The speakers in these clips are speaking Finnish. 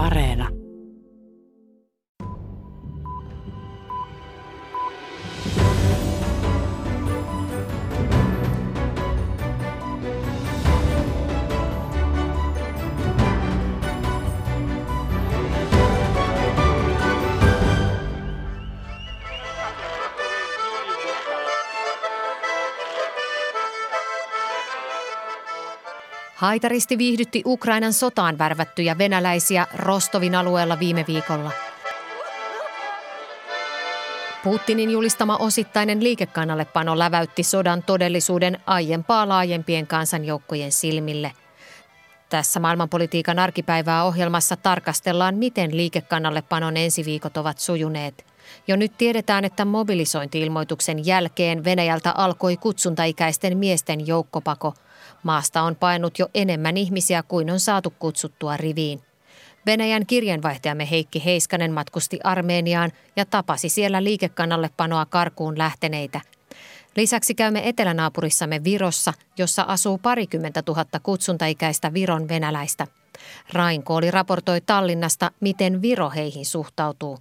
Areena. Haitaristi viihdytti Ukrainan sotaan värvättyjä venäläisiä Rostovin alueella viime viikolla. Putinin julistama osittainen liikekannallepano läväytti sodan todellisuuden aiempaa laajempien kansanjoukkojen silmille. Tässä maailmanpolitiikan arkipäivää ohjelmassa tarkastellaan, miten liikekannallepanon ensiviikot ovat sujuneet. Jo nyt tiedetään, että mobilisointiilmoituksen jälkeen Venäjältä alkoi kutsuntaikäisten miesten joukkopako – Maasta on painut jo enemmän ihmisiä kuin on saatu kutsuttua riviin. Venäjän kirjanvaihtajamme Heikki Heiskanen matkusti Armeeniaan ja tapasi siellä liikekannallepanoa karkuun lähteneitä. Lisäksi käymme etelänaapurissamme Virossa, jossa asuu parikymmentä tuhatta kutsuntaikäistä Viron venäläistä. Rain Kooli raportoi Tallinnasta, miten Viro heihin suhtautuu.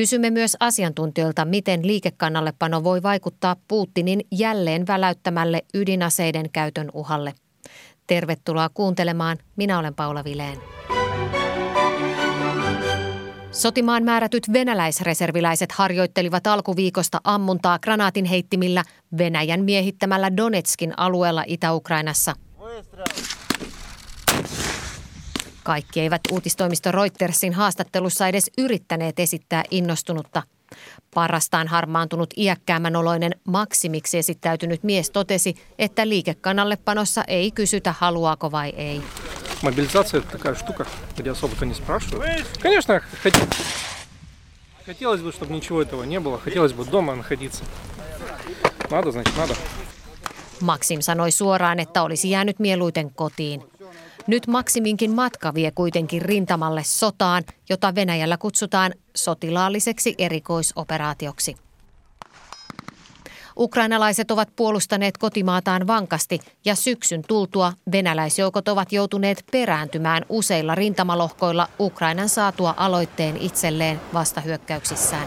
Kysymme myös asiantuntijoilta, miten liikekannallepano voi vaikuttaa Putinin jälleen väläyttämälle ydinaseiden käytön uhalle. Tervetuloa kuuntelemaan. Minä olen Paula Vileen. Sotimaan määrätyt venäläisreserviläiset harjoittelivat alkuviikosta ammuntaa granaatin heittimillä Venäjän miehittämällä Donetskin alueella Itä-Ukrainassa. Kaikki eivät uutistoimisto Reutersin haastattelussa edes yrittäneet esittää innostunutta. Parastaan harmaantunut iäkkäämän oloinen Maksimiksi esittäytynyt mies totesi, että liikekannallepanossa ei kysytä haluaako vai ei. Мобилизация это такая штука, где особо-то не спрашивают. Конечно, хотелось бы, чтобы ничего этого не было. Хотелось бы дома находиться. Надо, значит, надо. Maksim sanoi suoraan, että olisi jäänyt mieluiten kotiin. Nyt Maksiminkin matka vie kuitenkin rintamalle sotaan, jota Venäjällä kutsutaan sotilaalliseksi erikoisoperaatioksi. Ukrainalaiset ovat puolustaneet kotimaataan vankasti ja syksyn tultua venäläisjoukot ovat joutuneet perääntymään useilla rintamalohkoilla Ukrainan saatua aloitteen itselleen vastahyökkäyksissään.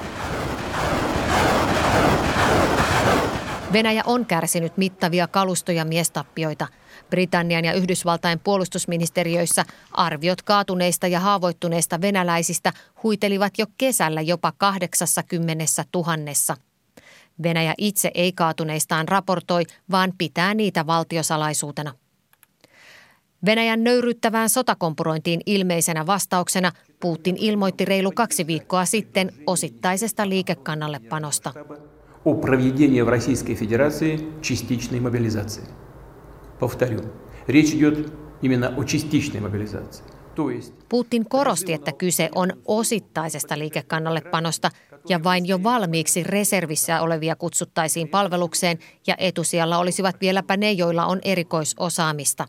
Venäjä on kärsinyt mittavia kalusto- ja miestappioita. Britannian ja Yhdysvaltain puolustusministeriöissä arviot kaatuneista ja haavoittuneista venäläisistä huitelivat jo kesällä jopa 80 tuhannessa. Venäjä itse ei kaatuneistaan raportoi, vaan pitää niitä valtiosalaisuutena. Venäjän nöyryttävään sotakompurointiin ilmeisenä vastauksena Putin ilmoitti reilu kaksi viikkoa sitten osittaisesta liikekannallepanosta о проведении в Российской Федерации частичной мобилизации. Повторю, речь идет именно о частичной мобилизации. Putin korosti, että kyse on osittaisesta liikekannallepanosta ja vain jo valmiiksi reservissä olevia kutsuttaisiin palvelukseen ja etusijalla olisivat vieläpä ne, joilla on erikoisosaamista.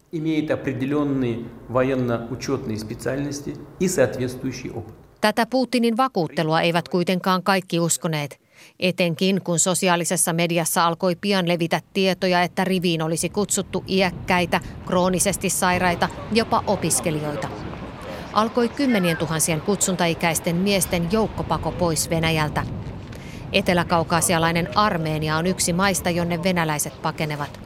Tätä Putinin vakuuttelua eivät kuitenkaan kaikki uskoneet. Etenkin kun sosiaalisessa mediassa alkoi pian levitä tietoja, että riviin olisi kutsuttu iäkkäitä, kroonisesti sairaita, jopa opiskelijoita. Alkoi kymmenien tuhansien kutsuntaikäisten miesten joukkopako pois Venäjältä. Eteläkaukaasialainen Armeenia on yksi maista, jonne venäläiset pakenevat.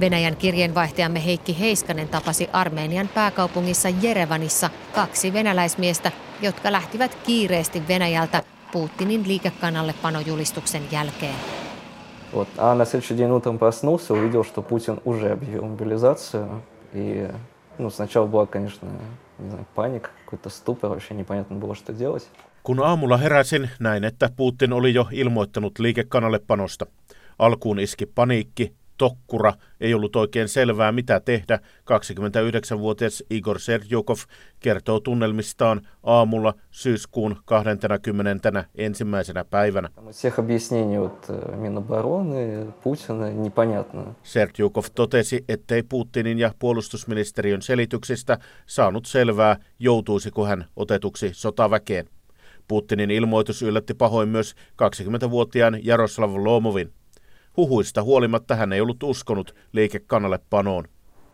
Venäjän kirjeenvaihtajamme Heikki Heiskanen tapasi Armenian pääkaupungissa Jerevanissa kaksi venäläismiestä, jotka lähtivät kiireesti Venäjältä Putinin liikekannallepanojulistuksen jälkeen. Вот. А на следующий день утром проснулся, увидел, что Путин уже объявил мобилизацию. И ну, сначала была, конечно, не знаю, паника, какой-то ступор, вообще непонятно было, что делать. Kun aamulla heräsin, näin, että Putin oli jo ilmoittanut liikekannallepanosta. Alkuun iski paniikki, tokkura, ei ollut oikein selvää mitä tehdä. 29-vuotias Igor Serjukov kertoo tunnelmistaan aamulla syyskuun 20. ensimmäisenä päivänä. Serjukov totesi, ettei Putinin ja puolustusministeriön selityksistä saanut selvää, joutuisiko hän otetuksi sotaväkeen. Putinin ilmoitus yllätti pahoin myös 20-vuotiaan Jaroslav Lomovin. Huhuista huolimatta hän ei ollut uskonut liikekannallepanoon.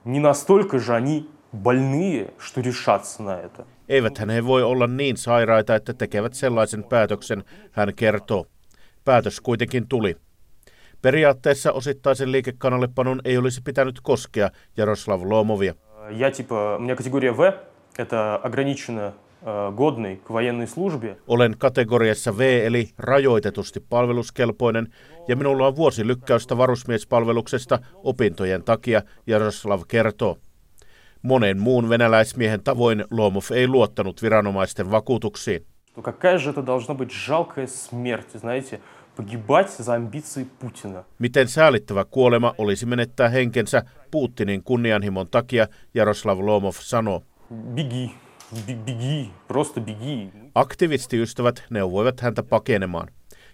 Не настолько же они больные, что решатся на это. Eiväthän he voi olla niin sairaita, että tekevät sellaisen päätöksen, hän kertoo. Päätös kuitenkin tuli. Periaatteessa osittaisen liikekannallepanon ei olisi pitänyt koskea Jaroslav Lomovia. Я типа, у меня категория В, это ограниченно olen kategoriassa V eli rajoitetusti palveluskelpoinen ja minulla on vuosi lykkäystä varusmiespalveluksesta opintojen takia, Jaroslav kertoo. Monen muun venäläismiehen tavoin Lomov ei luottanut viranomaisten vakuutuksiin. Miten säälittävä kuolema olisi menettää henkensä Putinin kunnianhimon takia, Jaroslav Lomov sanoo. Bigi. беги, просто беги. Aktivistiystävät neuvoivat häntä pakenemaan.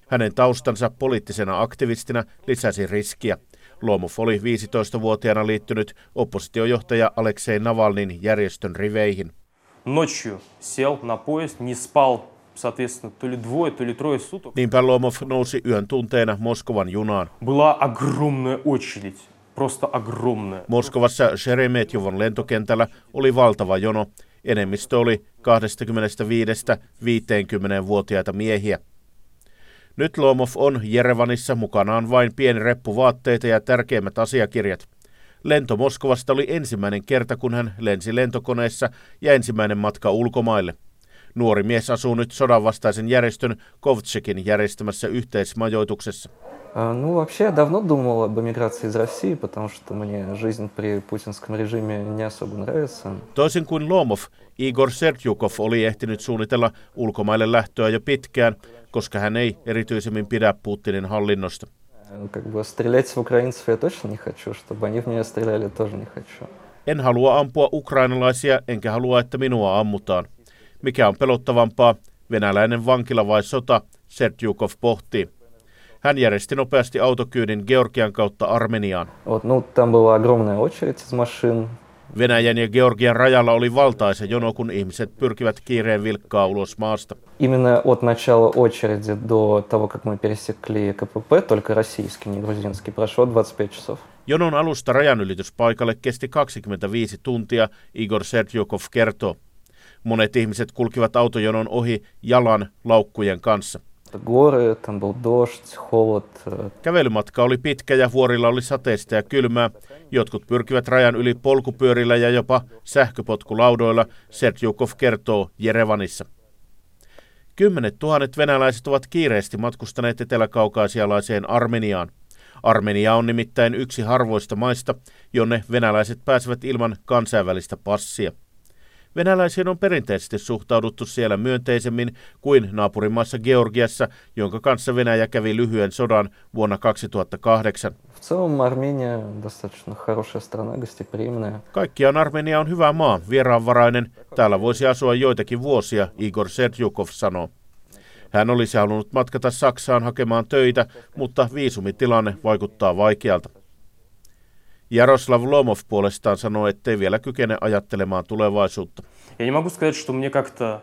Hänen taustansa poliittisena aktivistina lisäsi riskiä. Lomov oli 15-vuotiaana liittynyt oppositiojohtaja Aleksei Navalnin järjestön riveihin. Ночью сел на поезд, не спал, соответственно, то ли двое, то ли трое суток. Niinpä Lomov nousi yön tunteena Moskovan junaan. Была огромная очередь, просто огромная. Moskovassa Sheremetjovon lentokentällä oli valtava jono. Enemmistö oli 25-50-vuotiaita miehiä. Nyt Lomov on Jerevanissa mukanaan vain pieni reppu vaatteita ja tärkeimmät asiakirjat. Lento Moskovasta oli ensimmäinen kerta, kun hän lensi lentokoneessa ja ensimmäinen matka ulkomaille. Nuori mies asuu nyt sodanvastaisen järjestön Kovtsekin järjestämässä yhteismajoituksessa. А, Ну, вообще, я давно думал об эмиграции из России, потому что мне жизнь при путинском режиме не особо нравится. Toisin kuin Lomov, Igor Sertjukov oli ehtinyt suunnitella ulkomaille lähtöä jo pitkään, koska hän ei erityisemmin pidä Putinin hallinnosta. Э, Как бы стрелять в украинцев я точно не хочу, чтобы они в меня стреляли тоже не хочу. En halua ampua ukrainalaisia, enkä halua, että minua ammutaan. Mikä on pelottavampaa, venäläinen vankila vai sota, Sertjukov pohtii. Hän järjesti nopeasti autokyydin Georgian kautta Armeniaan. Вот, ну, там была огромная очередь из машин. Venäjän ja Georgian rajalla oli valtaisa jono, kun ihmiset pyrkivät kiireen vilkkaa ulos maasta. Именно от начала очереди до того, как мы пересекли КПП, только российский, не грузинский, прошло 25 часов. Jonon alusta rajanylityspaikalle kesti 25 tuntia, Igor Sertjukov kertoo. Monet ihmiset kulkivat autojonon ohi jalan laukkujen kanssa. Горы, там был дождь, холод. э, Kävelymatka oli pitkä ja vuorilla oli sateista ja kylmää. Jotkut pyrkivät rajan yli polkupyörillä ja jopa sähköpotkulaudoilla, Sertjukov kertoo Jerevanissa. Kymmenet tuhannet venäläiset ovat kiireesti matkustaneet eteläkaukaasialaiseen Armeniaan. Armenia on nimittäin yksi harvoista maista, jonne venäläiset pääsevät ilman kansainvälistä passia. Venäläisiin on perinteisesti suhtauduttu siellä myönteisemmin kuin naapurimaassa Georgiassa, jonka kanssa Venäjä kävi lyhyen sodan vuonna 2008. Kaikkiaan Armenia on hyvä maa, vieraanvarainen. Täällä voisi asua joitakin vuosia, Igor Sertjukov sanoo. Hän olisi halunnut matkata Saksaan hakemaan töitä, mutta viisumitilanne vaikuttaa vaikealta. Jaroslav Lomov puolestaan sanoo, ettei vielä kykene ajattelemaan tulevaisuutta. Я не могу сказать, что мне как-то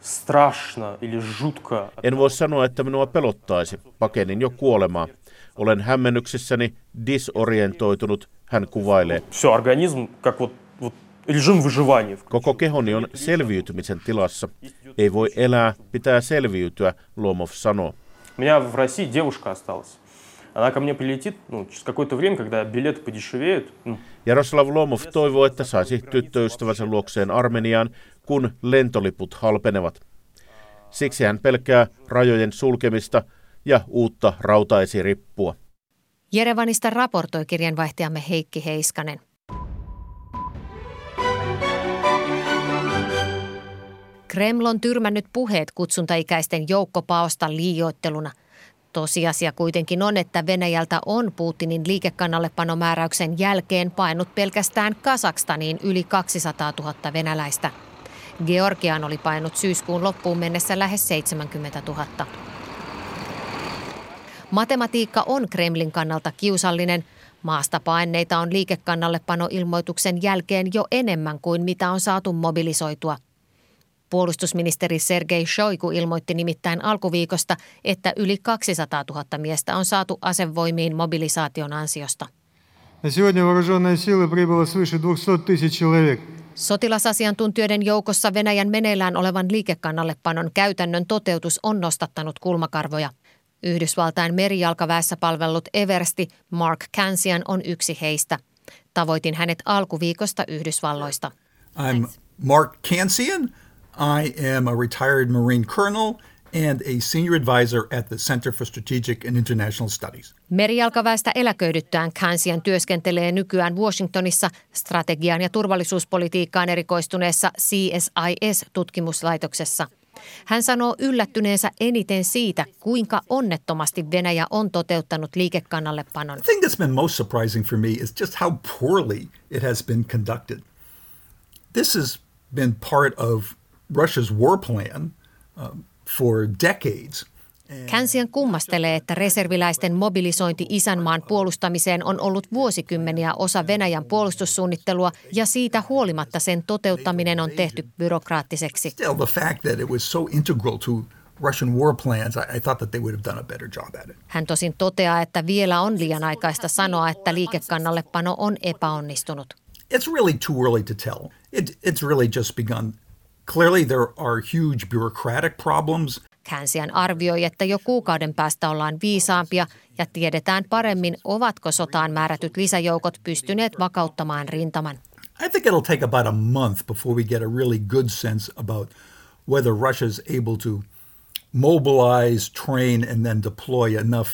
страшно или жутко. En voi sanoa, että minua pelottaisi. Pakenin jo kuolemaa. Olen hämmennyksissäni disorientoitunut, hän kuvailee. Все, организм как вот, вот режим выживания. Koko kehoni on selviytymisen tilassa. Ei voi elää, pitää selviytyä, Lomov sanoo. У меня в России девушка осталась. Она ко мне прилетит ну, через какое-то время, когда билеты подешевеют. Ну, Jaroslav Lomov toivoo, että saisi tyttöystävänsä luokseen Armeniaan, kun lentoliput halpenevat. Siksi hän pelkää rajojen sulkemista ja uutta rautaesirippua. Jerevanista raportoi kirjanvaihtajamme Heikki Heiskanen. Kreml on tyrmännyt puheet kutsuntaikäisten joukkopaosta liioitteluna. Tosiasia kuitenkin on, että Venäjältä on Putinin liikekannallepanomääräyksen jälkeen painut pelkästään Kasakstaniin yli 200 000 venäläistä. Georgiaan oli painut syyskuun loppuun mennessä lähes 70 000. Matematiikka on Kremlin kannalta kiusallinen. Maasta paineita on liikekannallepanoilmoituksen jälkeen jo enemmän kuin mitä on saatu mobilisoitua. Puolustusministeri Sergei Shoigu ilmoitti nimittäin alkuviikosta, että yli 200 000 miestä on saatu asevoimiin mobilisaation ansiosta. Sotilasasiantuntijoiden joukossa Venäjän meneillään olevan liikekannallepanon käytännön toteutus on nostattanut kulmakarvoja. Yhdysvaltain merijalkaväessä palvellut Eversti Mark Kansian on yksi heistä. Tavoitin hänet alkuviikosta Yhdysvalloista. I'm Mark Kansian. I am a retired Marine colonel – and a senior advisor at the Center for Strategic and International Studies. Merijalkaväestä eläköidyttyään Kansian työskentelee nykyään Washingtonissa strategiaan ja turvallisuuspolitiikkaan erikoistuneessa CSIS-tutkimuslaitoksessa. Hän sanoo yllättyneensä eniten siitä, kuinka onnettomasti Venäjä on toteuttanut liikekannallepanon. The thing that's been most surprising for me is just how poorly it has been conducted. This has been part of Russia's war plan um, for decades. Känsian kummastelee, että reserviläisten mobilisointi isänmaan puolustamiseen on ollut vuosikymmeniä osa Venäjän puolustussuunnittelua ja siitä huolimatta sen toteuttaminen on tehty byrokraattiseksi. Still the fact that it was so integral to Russian war plans, I, thought that they would have done a better job at it. Hän tosin toteaa, että vielä on liian aikaista sanoa, että liikekannallepano on epäonnistunut. It's really too early to tell. It, it's really just begun Clearly there are huge bureaucratic problems. Känsian arvioi, että jo kuukauden päästä ollaan viisaampia ja tiedetään paremmin, ovatko sotaan määrätyt lisäjoukot pystyneet vakauttamaan rintaman. I think it'll take about a month before we get a really good sense about whether Russia is able to mobilize, train, and then deploy enough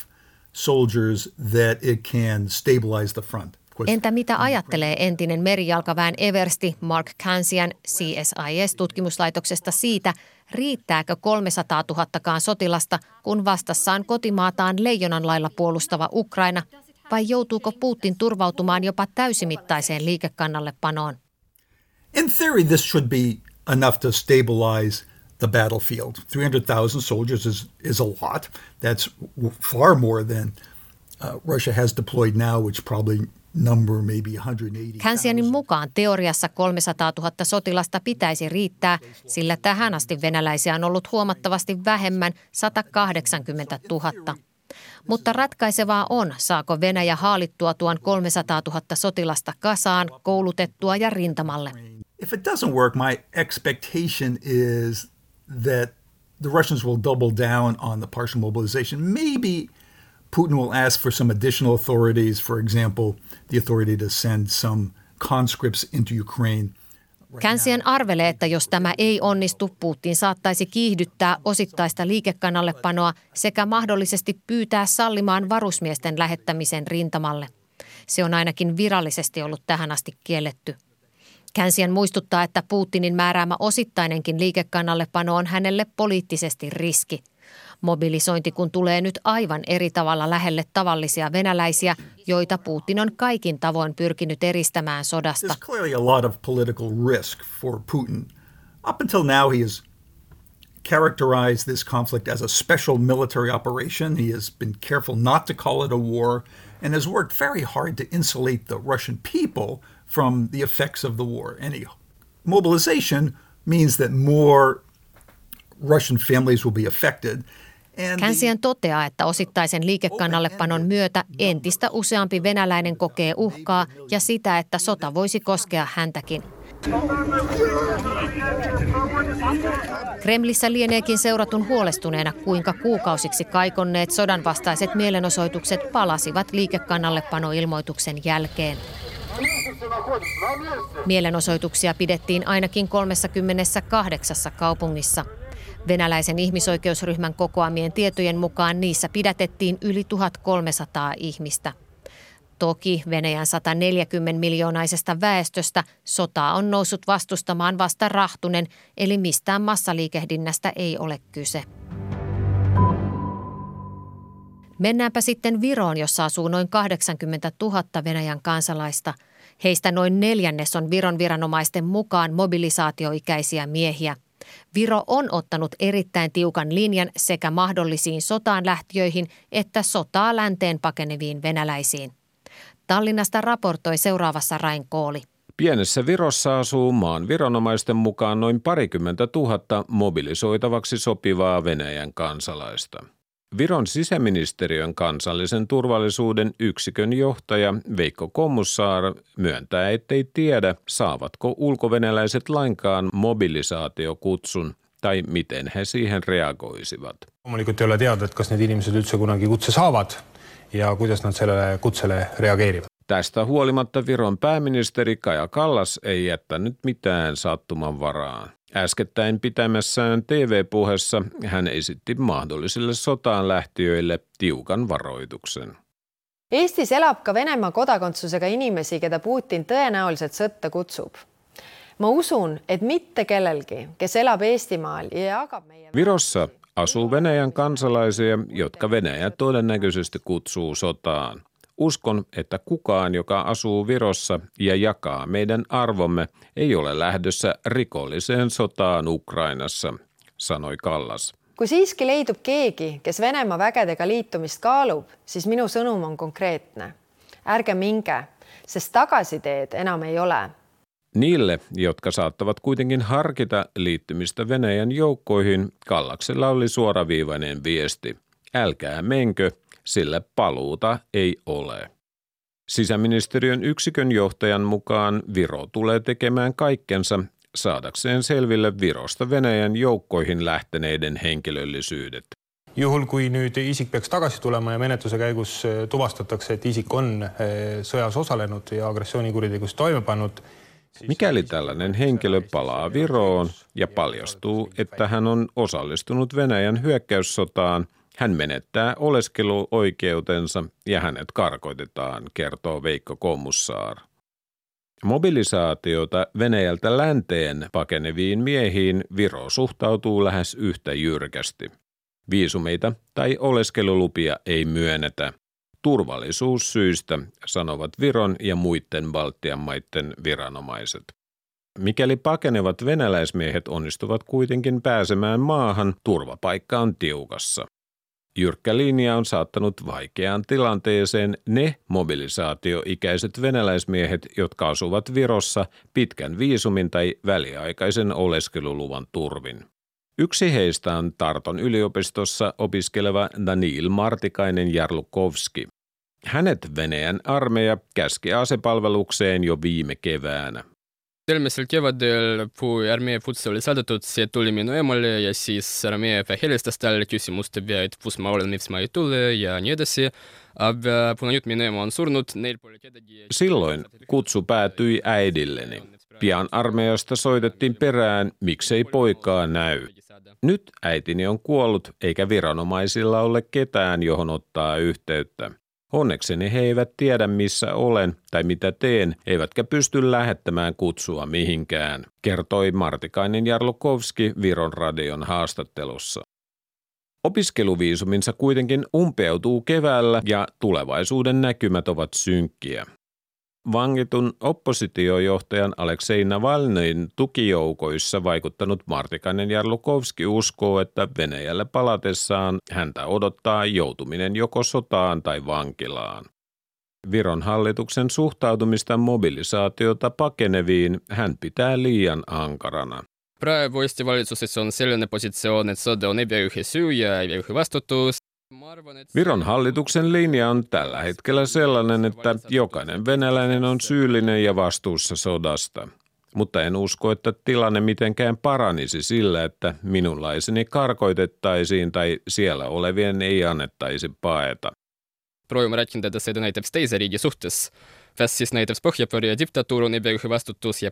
soldiers that it can stabilize the front. Entä mitä ajattelee entinen merijalkaväen Eversti Mark Kansian CSIS-tutkimuslaitoksesta siitä, riittääkö 300 000 sotilasta, kun vastassaan kotimaataan leijonan lailla puolustava Ukraina, vai joutuuko Putin turvautumaan jopa täysimittaiseen liikekannallepanoon? In theory this should be enough to stabilize the battlefield. 300,000 soldiers is, is a lot. That's far more than uh, Russia has deployed now, which probably number maybe 180. Kansianin mukaan teoriassa 300 000 sotilasta pitäisi riittää, sillä tähän asti venäläisiä on ollut huomattavasti vähemmän 180 000. Mutta ratkaisevaa on, saako Venäjä haalittua tuon 300 000 sotilasta kasaan, koulutettua ja rintamalle. If it doesn't work, my expectation is that the Russians will double down on the partial mobilization. Maybe Putin will ask for some additional authorities, for example, the authority to send some conscripts into Ukraine. Känsian arvelee, että jos tämä ei onnistu, Putin saattaisi kiihdyttää osittaista liikekannallepanoa sekä mahdollisesti pyytää sallimaan varusmiesten lähettämisen rintamalle. Se on ainakin virallisesti ollut tähän asti kielletty. Känsian muistuttaa, että Putinin määräämä osittainenkin liikekannallepano on hänelle poliittisesti riski – Mobilisointi kun tulee nyt aivan eri tavalla lähelle tavallisia venäläisiä, joita Putin on kaikin tavoin pyrkinyt eristämään sodasta. Up characterized this conflict as a special military operation. He has been careful not to call it a war and has worked very hard to insulate the Russian people from the effects of the war. Any mobilization means that more Russian families will be affected. Känsian toteaa, että osittaisen liikekannallepanon myötä entistä useampi venäläinen kokee uhkaa ja sitä, että sota voisi koskea häntäkin. Kremlissä lieneekin seuratun huolestuneena, kuinka kuukausiksi kaikonneet sodanvastaiset mielenosoitukset palasivat liikekannallepanoilmoituksen jälkeen. Mielenosoituksia pidettiin ainakin 38 kaupungissa – Venäläisen ihmisoikeusryhmän kokoamien tietojen mukaan niissä pidätettiin yli 1300 ihmistä. Toki Venäjän 140 miljoonaisesta väestöstä sotaa on noussut vastustamaan vasta rahtunen, eli mistään massaliikehdinnästä ei ole kyse. Mennäänpä sitten Viroon, jossa asuu noin 80 000 Venäjän kansalaista. Heistä noin neljännes on Viron viranomaisten mukaan mobilisaatioikäisiä miehiä – Viro on ottanut erittäin tiukan linjan sekä mahdollisiin sotaan lähtiöihin että sotaa länteen pakeneviin venäläisiin. Tallinnasta raportoi seuraavassa Rain Kooli. Pienessä Virossa asuu maan viranomaisten mukaan noin parikymmentä tuhatta mobilisoitavaksi sopivaa Venäjän kansalaista. Viron sisäministeriön kansallisen turvallisuuden yksikön johtaja Veikko Kommussaar myöntää, ettei tiedä, saavatko ulkovenäläiset lainkaan mobilisaatiokutsun tai miten he siihen reagoisivat. loomulikult ei ole teada, et kas need inimesed üldse kunagi kutse saavad ja kuidas nad sellele kutsele reageerivad. Tästä huolimatta Viron pääministeri Kaja Kallas ei jättänyt mitään sattuman varaan. Äskettäin pitämässään TV-puheessa hän esitti mahdollisille sotaan lähtiöille tiukan varoituksen. Eestis elab ka Venemaa kodakondsusega inimesi, keda Putin tõenäoliselt sõtta kutsub. ma usun, et mitte kellelgi, kes elab Eestimaal ja jagab meie... Virossa asuu Venäjän kansalaisia, jotka Venäjä todennäköisesti kutsuu sotaan. Uskon, että kukaan, joka asuu Virossa ja jakaa meidän arvomme, ei ole lähdössä rikolliseen sotaan Ukrainassa, sanoi Kallas. kui siiski leidub keegi, kes Venemaa vägedega liitumist kaalub, siis minu sõnum on konkreetne. ärge minge, sest tagasiteed enam ei ole. Niille, jotka saattavat kuitenkin harkita liittymistä Venäjän joukkoihin, Kallaksella oli suoraviivainen viesti. Älkää menkö, sillä paluuta ei ole. Sisäministeriön yksikön johtajan mukaan Viro tulee tekemään kaikkensa saadakseen selville Virosta Venäjän joukkoihin lähteneiden henkilöllisyydet. juhul, kui nüüd isik peaks tagasi tulema ja menetluse käigus äh, tuvastatakse, et isik on äh, sõjas osalenud ja agressioonikuritegus toime pannud, Mikäli tällainen henkilö palaa Viroon ja paljastuu, että hän on osallistunut Venäjän hyökkäyssotaan, hän menettää oleskeluoikeutensa ja hänet karkoitetaan, kertoo Veikko Kommussaar. Mobilisaatiota Venäjältä länteen pakeneviin miehiin Viro suhtautuu lähes yhtä jyrkästi. Viisumeita tai oleskelulupia ei myönnetä. Turvallisuussyistä, sanovat Viron ja muiden Baltian maiden viranomaiset. Mikäli pakenevat venäläismiehet onnistuvat kuitenkin pääsemään maahan, turvapaikka on tiukassa. Jyrkkä linja on saattanut vaikeaan tilanteeseen ne mobilisaatioikäiset venäläismiehet, jotka asuvat Virossa pitkän viisumin tai väliaikaisen oleskeluluvan turvin. Yksi heistä on Tarton yliopistossa opiskeleva Daniil Martikainen Jarlukovski. Hänet Venäjän armeija käski asepalvelukseen jo viime keväänä. Armee Putsi oli saadetud, see tuli minu emale ja siis armee helistas talle küsimuste peale, et kus ma olen, miks ma ei tule ja nii edasi. Aga kuna nyt minu ema on surnud, neil pole kedagi... Silloin kutsu päätyi äidilleni. Pian armeijasta soitettiin perään, miksei poikaa näy. Nyt äitini on kuollut, eikä viranomaisilla ole ketään, johon ottaa yhteyttä. Onnekseni he eivät tiedä, missä olen tai mitä teen, eivätkä pysty lähettämään kutsua mihinkään, kertoi Martikainen Jarlukovski Viron radion haastattelussa. Opiskeluviisuminsa kuitenkin umpeutuu keväällä ja tulevaisuuden näkymät ovat synkkiä. Vangitun oppositiojohtajan Aleksei Navalnyin tukijoukoissa vaikuttanut Martikainen Jarlukovski uskoo, että Venäjälle palatessaan häntä odottaa joutuminen joko sotaan tai vankilaan. Viron hallituksen suhtautumista mobilisaatiota pakeneviin hän pitää liian ankarana. valitsuses on selline positsioon, et sõda on igaühe süü ja igaühe vastutus. Viron hallituksen linja on tällä hetkellä sellainen, että jokainen venäläinen on syyllinen ja vastuussa sodasta. Mutta en usko, että tilanne mitenkään paranisi sillä, että minunlaiseni karkoitettaisiin tai siellä olevien ei annettaisi paeta. et see näiteks teise riigi suhtes. Kas siis näiteks Põhja-Korea diktatuur on igaühe vastutus ja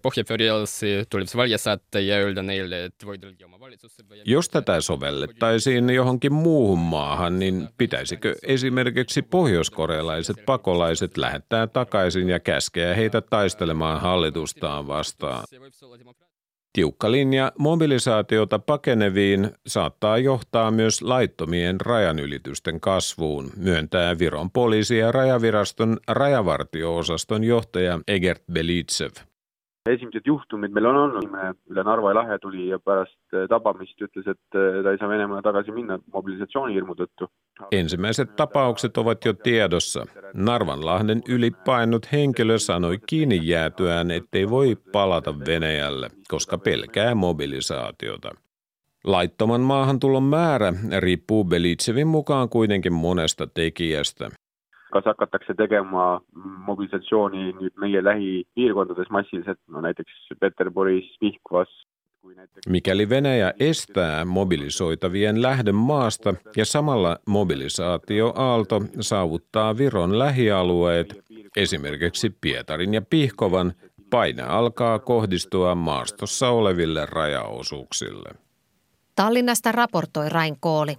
saata ja öelda neile, et võidelge oma valitsusse. Jos tätä sovellettaisiin johonkin muuhun maahan, niin pitäisikö esimerkiksi pohjoiskorealaiset pakolaiset lähettää takaisin ja käskeä heitä taistelemaan hallitustaan vastaan? Tiukka linja mobilisaatiota pakeneviin saattaa johtaa myös laittomien rajanylitysten kasvuun, myöntää Viron poliisi- ja rajaviraston rajavartio-osaston johtaja Egert Belitsev. esimesed juhtumid meil on olnud, üle Narva lahe tuli ja pärast tabamist ütles, et ta ei saa Venemaale tagasi minna mobilisatsioonihirmu tõttu. Ensimmäiset tapaukset ovat jo tiedossa. Narvanlahden yli painut henkilö sanoi kiinni jäätyään, ettei voi palata Venäjälle, koska pelkää mobilisaatiota. Laittoman maahantulon määrä riippuu Belitsevin mukaan kuitenkin monesta tekijästä. kas hakatakse tegema mobilisatsiooni nüüd meie lähipiirkondades massiliselt, no näiteks Peterburis, Pihkvas, Mikäli Venäjä estää mobilisoitavien lähden maasta ja samalla mobilisaatioaalto saavuttaa Viron lähialueet, esimerkiksi Pietarin ja Pihkovan, paine alkaa kohdistua maastossa oleville rajaosuuksille. Tallinnasta raportoi Rain Kooli.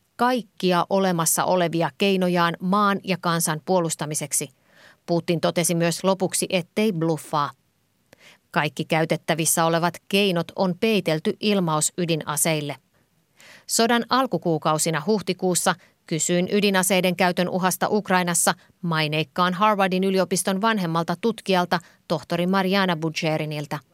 kaikkia olemassa olevia keinojaan maan ja kansan puolustamiseksi. Putin totesi myös lopuksi, ettei bluffaa. Kaikki käytettävissä olevat keinot on peitelty ilmaus ydinaseille. Sodan alkukuukausina huhtikuussa kysyin ydinaseiden käytön uhasta Ukrainassa maineikkaan Harvardin yliopiston vanhemmalta tutkijalta tohtori Mariana Budgerinilta –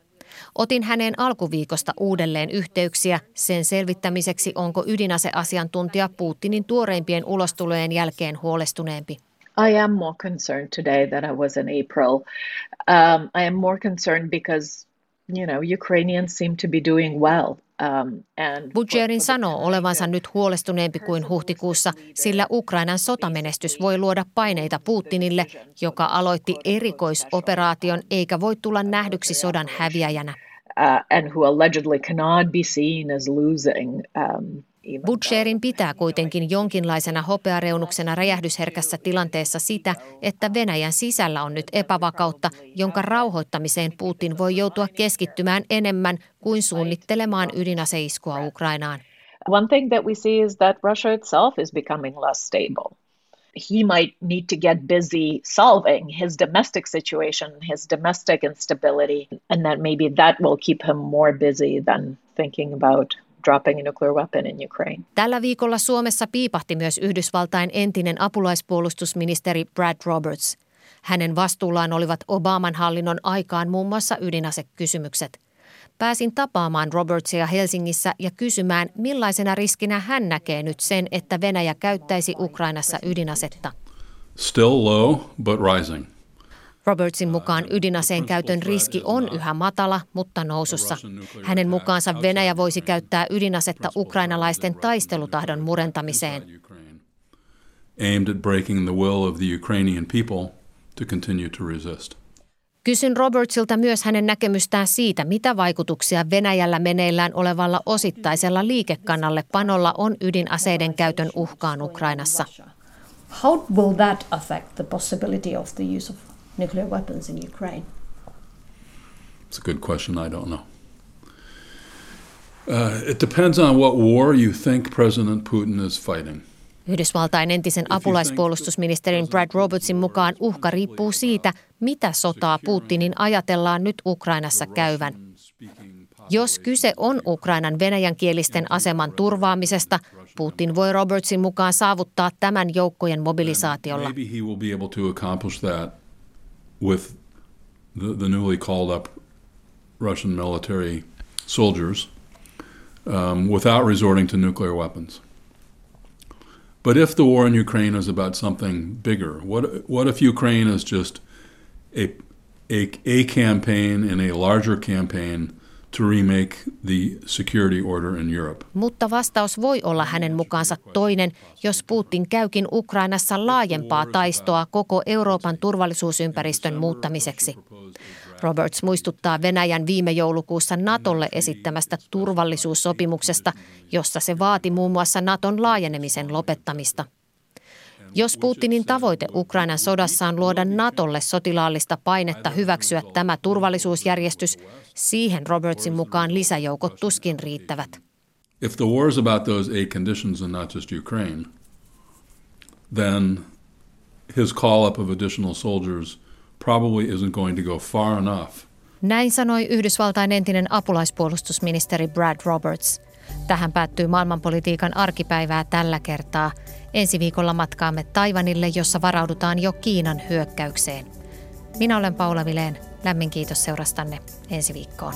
Otin hänen alkuviikosta uudelleen yhteyksiä sen selvittämiseksi, onko ydinaseasiantuntija Putinin tuoreimpien ulostulojen jälkeen huolestuneempi. I am more concerned today than I was in April. Um, I am more concerned because, you know, Ukrainians seem to be doing well. Um, Budjerin sanoo olevansa nyt huolestuneempi kuin huhtikuussa, sillä Ukrainan sotamenestys voi luoda paineita Putinille, joka aloitti erikoisoperaation eikä voi tulla nähdyksi sodan häviäjänä. Uh, and who allegedly cannot be seen as losing um, Butcherin pitää kuitenkin jonkinlaisena hopeareunuksena räjähdysherkässä tilanteessa sitä, että Venäjän sisällä on nyt epävakautta, jonka rauhoittamiseen Putin voi joutua keskittymään enemmän kuin suunnittelemaan ydinaseiskua Ukrainaan. One thing that we see is that Russia itself is becoming less stable. He might need to get busy solving his domestic situation, his domestic instability, and that maybe that will keep him more busy than thinking about dropping a nuclear weapon in Ukraine. Tällä viikolla Suomessa piipahti myös Yhdysvaltain entinen apulaispuolustusministeri Brad Roberts. Hänen vastuullaan olivat Obaman hallinnon aikaan muun muassa ydinasekysymykset. Pääsin tapaamaan Robertsia Helsingissä ja kysymään, millaisena riskinä hän näkee nyt sen, että Venäjä käyttäisi Ukrainassa ydinasetta. Still low, but rising. Robertsin mukaan ydinaseen käytön riski on yhä matala, mutta nousussa. Hänen mukaansa Venäjä voisi käyttää ydinasetta ukrainalaisten taistelutahdon murentamiseen. Aimed at breaking the will of the Ukrainian people to continue to resist. Kysyn Robertsilta myös hänen näkemystään siitä, mitä vaikutuksia Venäjällä meneillään olevalla osittaisella liikekannalle panolla on ydinaseiden käytön uhkaan Ukrainassa. How will that affect the possibility of the use of nuclear weapons in Ukraine? It's a good question. I don't know. Uh, it depends on what war you think President Putin is fighting. Yhdysvaltain entisen apulaispuolustusministerin Brad Robertsin mukaan uhka riippuu siitä, mitä sotaa Putinin ajatellaan nyt Ukrainassa käyvän. Jos kyse on Ukrainan venäjänkielisten aseman turvaamisesta, Putin voi Robertsin mukaan saavuttaa tämän joukkojen mobilisaatiolla. With the, the newly called up Russian military soldiers um, without resorting to nuclear weapons. But if the war in Ukraine is about something bigger, what, what if Ukraine is just a, a, a campaign in a larger campaign to remake the security order in Europe. Mutta vastaus voi olla hänen mukaansa toinen, jos Putin käykin Ukrainassa laajempaa taistoa koko Euroopan turvallisuusympäristön muuttamiseksi. Roberts muistuttaa Venäjän viime joulukuussa Natolle esittämästä turvallisuussopimuksesta, jossa se vaati muun muassa Naton laajenemisen lopettamista – jos Putinin tavoite Ukrainan sodassa on luoda Natolle sotilaallista painetta hyväksyä tämä turvallisuusjärjestys, siihen Robertsin mukaan lisäjoukot tuskin riittävät. If the war is about those eight conditions and not just Ukraine, then his call up of additional soldiers probably isn't going to go far enough. Näin sanoi Yhdysvaltain entinen apulaispuolustusministeri Brad Roberts – Tähän päättyy maailmanpolitiikan arkipäivää tällä kertaa. Ensi viikolla matkaamme Taivanille, jossa varaudutaan jo Kiinan hyökkäykseen. Minä olen Paula Vileen. Lämmin kiitos seurastanne ensi viikkoon.